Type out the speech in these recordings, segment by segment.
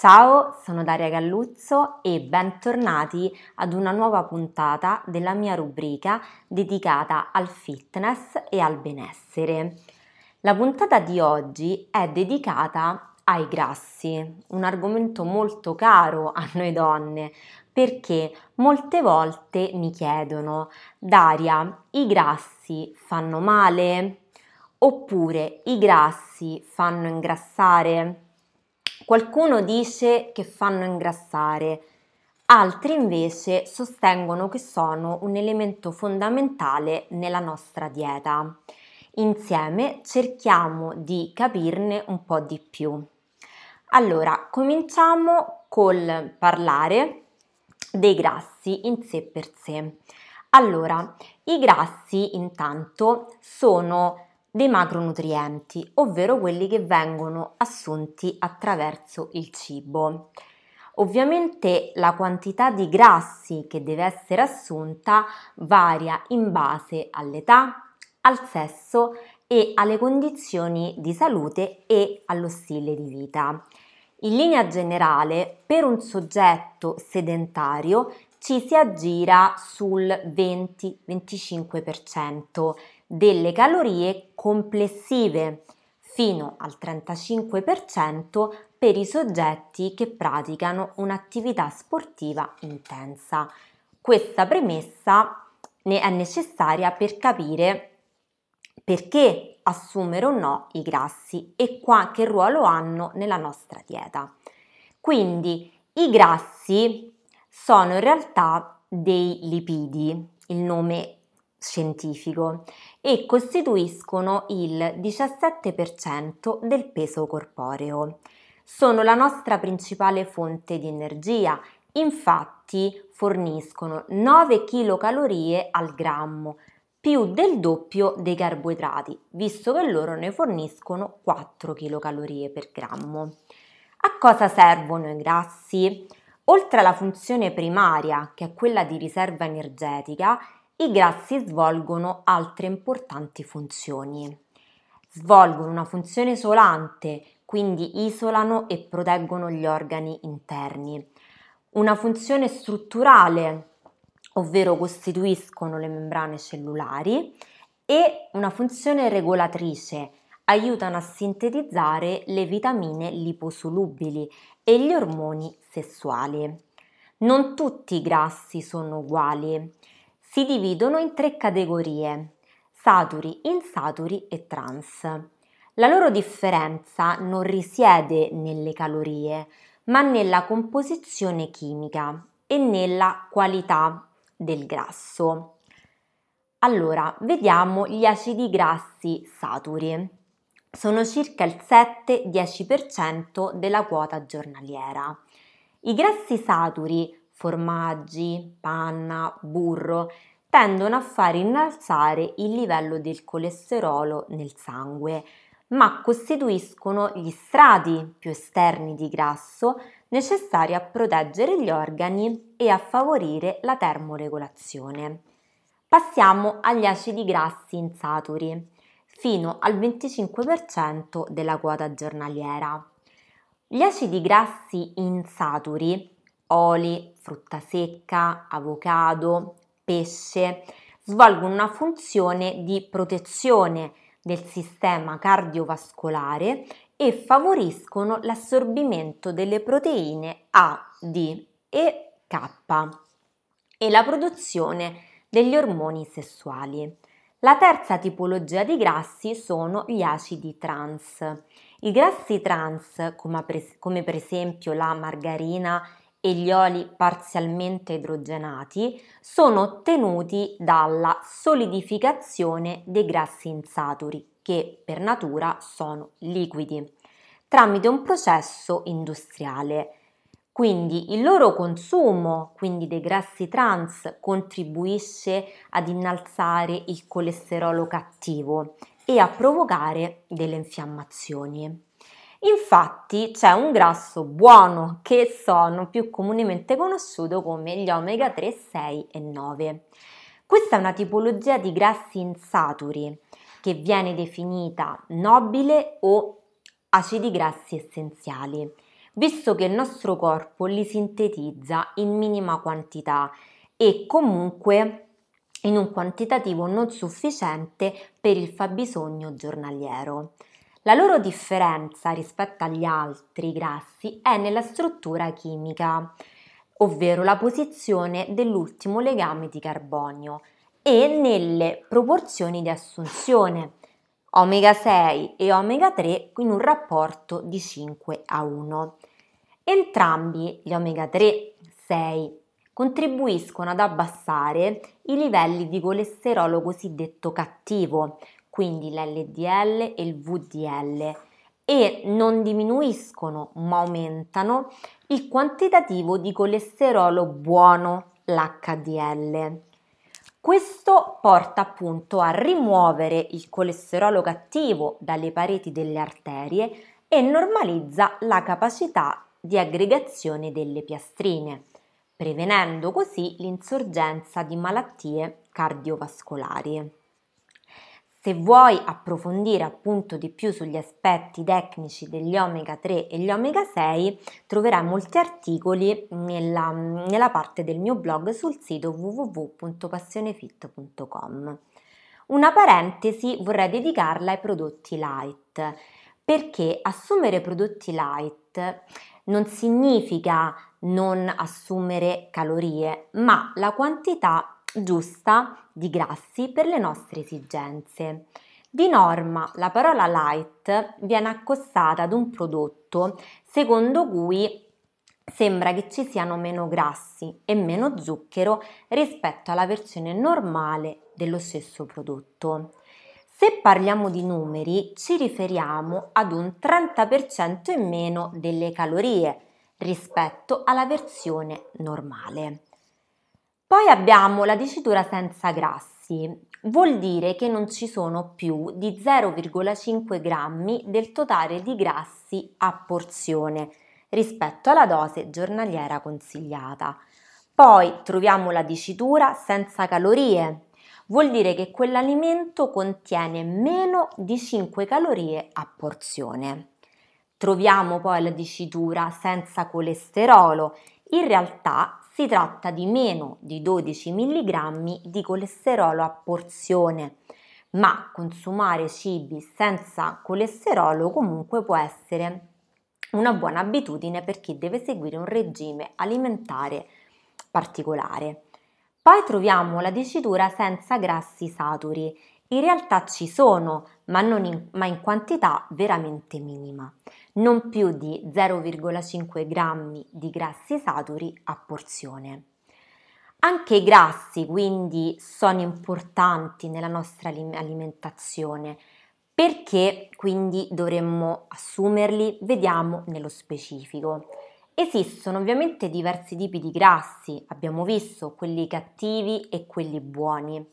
Ciao, sono Daria Galluzzo e bentornati ad una nuova puntata della mia rubrica dedicata al fitness e al benessere. La puntata di oggi è dedicata ai grassi, un argomento molto caro a noi donne perché molte volte mi chiedono Daria, i grassi fanno male? Oppure i grassi fanno ingrassare? Qualcuno dice che fanno ingrassare, altri invece sostengono che sono un elemento fondamentale nella nostra dieta. Insieme cerchiamo di capirne un po' di più. Allora, cominciamo col parlare dei grassi in sé per sé. Allora, i grassi intanto sono dei macronutrienti, ovvero quelli che vengono assunti attraverso il cibo. Ovviamente la quantità di grassi che deve essere assunta varia in base all'età, al sesso e alle condizioni di salute e allo stile di vita. In linea generale, per un soggetto sedentario ci si aggira sul 20-25% delle calorie complessive fino al 35% per i soggetti che praticano un'attività sportiva intensa. Questa premessa ne è necessaria per capire perché assumere o no i grassi e qua, che ruolo hanno nella nostra dieta. Quindi i grassi sono in realtà dei lipidi, il nome scientifico e costituiscono il 17% del peso corporeo. Sono la nostra principale fonte di energia, infatti forniscono 9 kcal al grammo, più del doppio dei carboidrati, visto che loro ne forniscono 4 kcal per grammo. A cosa servono i grassi? Oltre alla funzione primaria, che è quella di riserva energetica, i grassi svolgono altre importanti funzioni. Svolgono una funzione isolante, quindi isolano e proteggono gli organi interni. Una funzione strutturale, ovvero costituiscono le membrane cellulari e una funzione regolatrice, aiutano a sintetizzare le vitamine liposolubili e gli ormoni sessuali. Non tutti i grassi sono uguali si dividono in tre categorie, saturi, insaturi e trans. La loro differenza non risiede nelle calorie, ma nella composizione chimica e nella qualità del grasso. Allora, vediamo gli acidi grassi saturi. Sono circa il 7-10% della quota giornaliera. I grassi saturi formaggi, panna, burro, tendono a far innalzare il livello del colesterolo nel sangue, ma costituiscono gli strati più esterni di grasso necessari a proteggere gli organi e a favorire la termoregolazione. Passiamo agli acidi grassi insaturi, fino al 25% della quota giornaliera. Gli acidi grassi insaturi oli, frutta secca, avocado, pesce, svolgono una funzione di protezione del sistema cardiovascolare e favoriscono l'assorbimento delle proteine A, D e K e la produzione degli ormoni sessuali. La terza tipologia di grassi sono gli acidi trans. I grassi trans, come per esempio la margarina e gli oli parzialmente idrogenati sono ottenuti dalla solidificazione dei grassi insaturi, che per natura sono liquidi, tramite un processo industriale. Quindi il loro consumo, quindi dei grassi trans, contribuisce ad innalzare il colesterolo cattivo e a provocare delle infiammazioni. Infatti c'è un grasso buono che sono più comunemente conosciuto come gli omega 3, 6 e 9. Questa è una tipologia di grassi insaturi che viene definita nobile o acidi grassi essenziali. visto che il nostro corpo li sintetizza in minima quantità e comunque in un quantitativo non sufficiente per il fabbisogno giornaliero. La loro differenza rispetto agli altri grassi è nella struttura chimica, ovvero la posizione dell'ultimo legame di carbonio e nelle proporzioni di assunzione, omega 6 e omega 3 in un rapporto di 5 a 1. Entrambi gli omega 3, 6 contribuiscono ad abbassare i livelli di colesterolo cosiddetto cattivo, quindi l'LDL e il VDL, e non diminuiscono ma aumentano il quantitativo di colesterolo buono, l'HDL. Questo porta appunto a rimuovere il colesterolo cattivo dalle pareti delle arterie e normalizza la capacità di aggregazione delle piastrine prevenendo così l'insorgenza di malattie cardiovascolari. Se vuoi approfondire appunto di più sugli aspetti tecnici degli omega 3 e gli omega 6, troverai molti articoli nella, nella parte del mio blog sul sito www.passionefit.com. Una parentesi vorrei dedicarla ai prodotti light, perché assumere prodotti light non significa non assumere calorie, ma la quantità giusta di grassi per le nostre esigenze. Di norma la parola light viene accostata ad un prodotto secondo cui sembra che ci siano meno grassi e meno zucchero rispetto alla versione normale dello stesso prodotto. Se parliamo di numeri ci riferiamo ad un 30% in meno delle calorie rispetto alla versione normale. Poi abbiamo la dicitura senza grassi, vuol dire che non ci sono più di 0,5 grammi del totale di grassi a porzione rispetto alla dose giornaliera consigliata. Poi troviamo la dicitura senza calorie, vuol dire che quell'alimento contiene meno di 5 calorie a porzione. Troviamo poi la dicitura senza colesterolo. In realtà si tratta di meno di 12 mg di colesterolo a porzione, ma consumare cibi senza colesterolo comunque può essere una buona abitudine per chi deve seguire un regime alimentare particolare. Poi troviamo la dicitura senza grassi saturi. In realtà ci sono, ma, in, ma in quantità veramente minima non più di 0,5 grammi di grassi saturi a porzione. Anche i grassi quindi sono importanti nella nostra alimentazione. Perché quindi dovremmo assumerli? Vediamo nello specifico. Esistono ovviamente diversi tipi di grassi, abbiamo visto quelli cattivi e quelli buoni.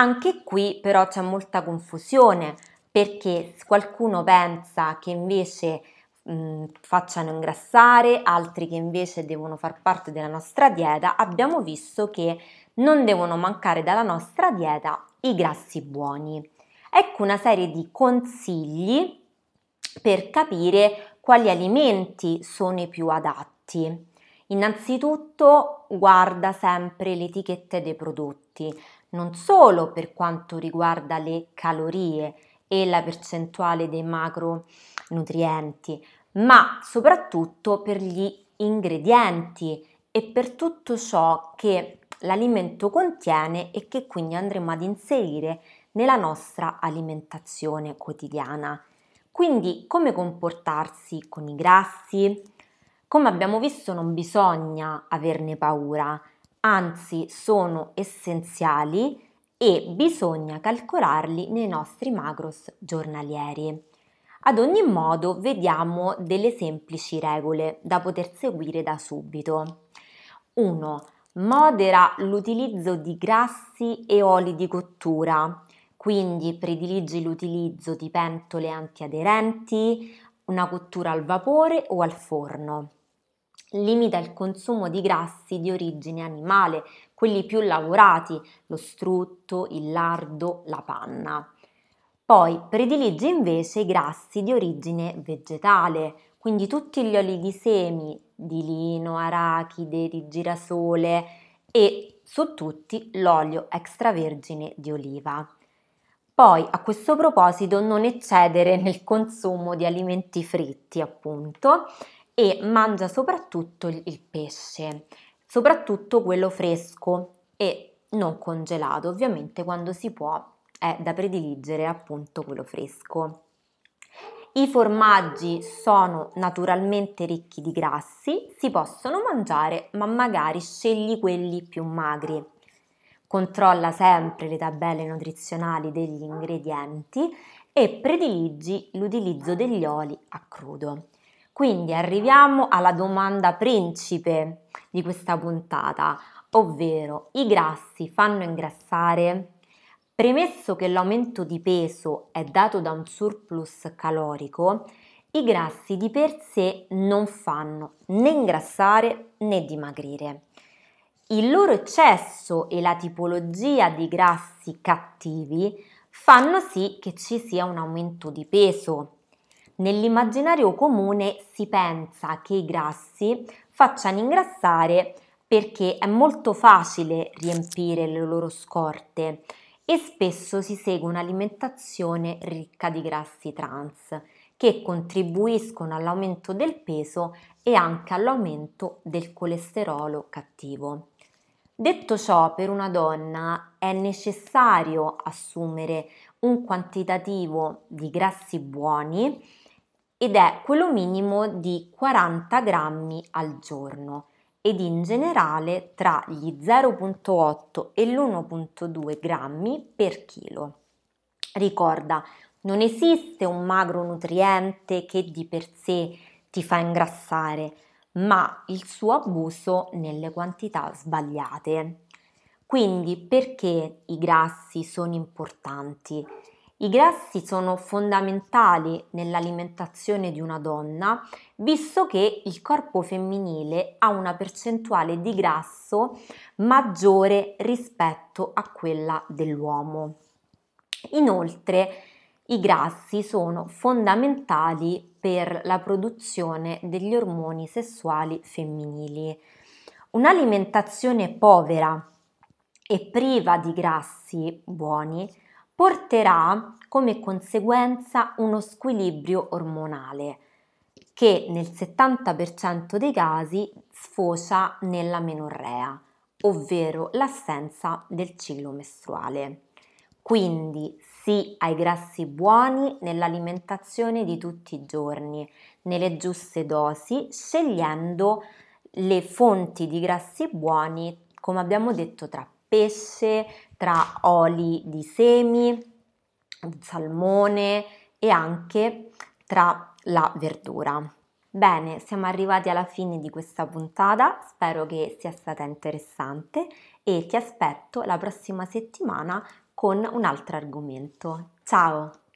Anche qui però c'è molta confusione perché qualcuno pensa che invece mh, facciano ingrassare, altri che invece devono far parte della nostra dieta, abbiamo visto che non devono mancare dalla nostra dieta i grassi buoni. Ecco una serie di consigli per capire quali alimenti sono i più adatti. Innanzitutto guarda sempre le etichette dei prodotti, non solo per quanto riguarda le calorie, e la percentuale dei macronutrienti, ma soprattutto per gli ingredienti e per tutto ciò che l'alimento contiene e che quindi andremo ad inserire nella nostra alimentazione quotidiana. Quindi come comportarsi con i grassi? Come abbiamo visto non bisogna averne paura, anzi sono essenziali e bisogna calcolarli nei nostri macros giornalieri. Ad ogni modo vediamo delle semplici regole da poter seguire da subito. 1. Modera l'utilizzo di grassi e oli di cottura, quindi prediligi l'utilizzo di pentole antiaderenti, una cottura al vapore o al forno. Limita il consumo di grassi di origine animale, quelli più lavorati, lo strutto, il lardo, la panna. Poi prediligi invece i grassi di origine vegetale, quindi tutti gli oli di semi, di lino, arachide, di girasole e su tutti l'olio extravergine di oliva. Poi a questo proposito non eccedere nel consumo di alimenti fritti, appunto, e mangia soprattutto il pesce, soprattutto quello fresco e non congelato, ovviamente quando si può è da prediligere appunto quello fresco. I formaggi sono naturalmente ricchi di grassi, si possono mangiare, ma magari scegli quelli più magri. Controlla sempre le tabelle nutrizionali degli ingredienti e prediligi l'utilizzo degli oli a crudo. Quindi arriviamo alla domanda principe di questa puntata, ovvero i grassi fanno ingrassare? Premesso che l'aumento di peso è dato da un surplus calorico, i grassi di per sé non fanno né ingrassare né dimagrire. Il loro eccesso e la tipologia di grassi cattivi fanno sì che ci sia un aumento di peso. Nell'immaginario comune si pensa che i grassi facciano ingrassare perché è molto facile riempire le loro scorte e spesso si segue un'alimentazione ricca di grassi trans che contribuiscono all'aumento del peso e anche all'aumento del colesterolo cattivo. Detto ciò, per una donna è necessario assumere un quantitativo di grassi buoni ed è quello minimo di 40 grammi al giorno ed in generale tra gli 0,8 e l'1,2 grammi per chilo. Ricorda, non esiste un magro nutriente che di per sé ti fa ingrassare, ma il suo abuso nelle quantità sbagliate. Quindi perché i grassi sono importanti? I grassi sono fondamentali nell'alimentazione di una donna, visto che il corpo femminile ha una percentuale di grasso maggiore rispetto a quella dell'uomo. Inoltre, i grassi sono fondamentali per la produzione degli ormoni sessuali femminili. Un'alimentazione povera e priva di grassi buoni porterà come conseguenza uno squilibrio ormonale che nel 70% dei casi sfocia nella menorrea, ovvero l'assenza del ciclo mestruale. Quindi sì ai grassi buoni nell'alimentazione di tutti i giorni, nelle giuste dosi, scegliendo le fonti di grassi buoni, come abbiamo detto, tra pesce, tra oli di semi, salmone e anche tra la verdura. Bene, siamo arrivati alla fine di questa puntata, spero che sia stata interessante e ti aspetto la prossima settimana con un altro argomento. Ciao!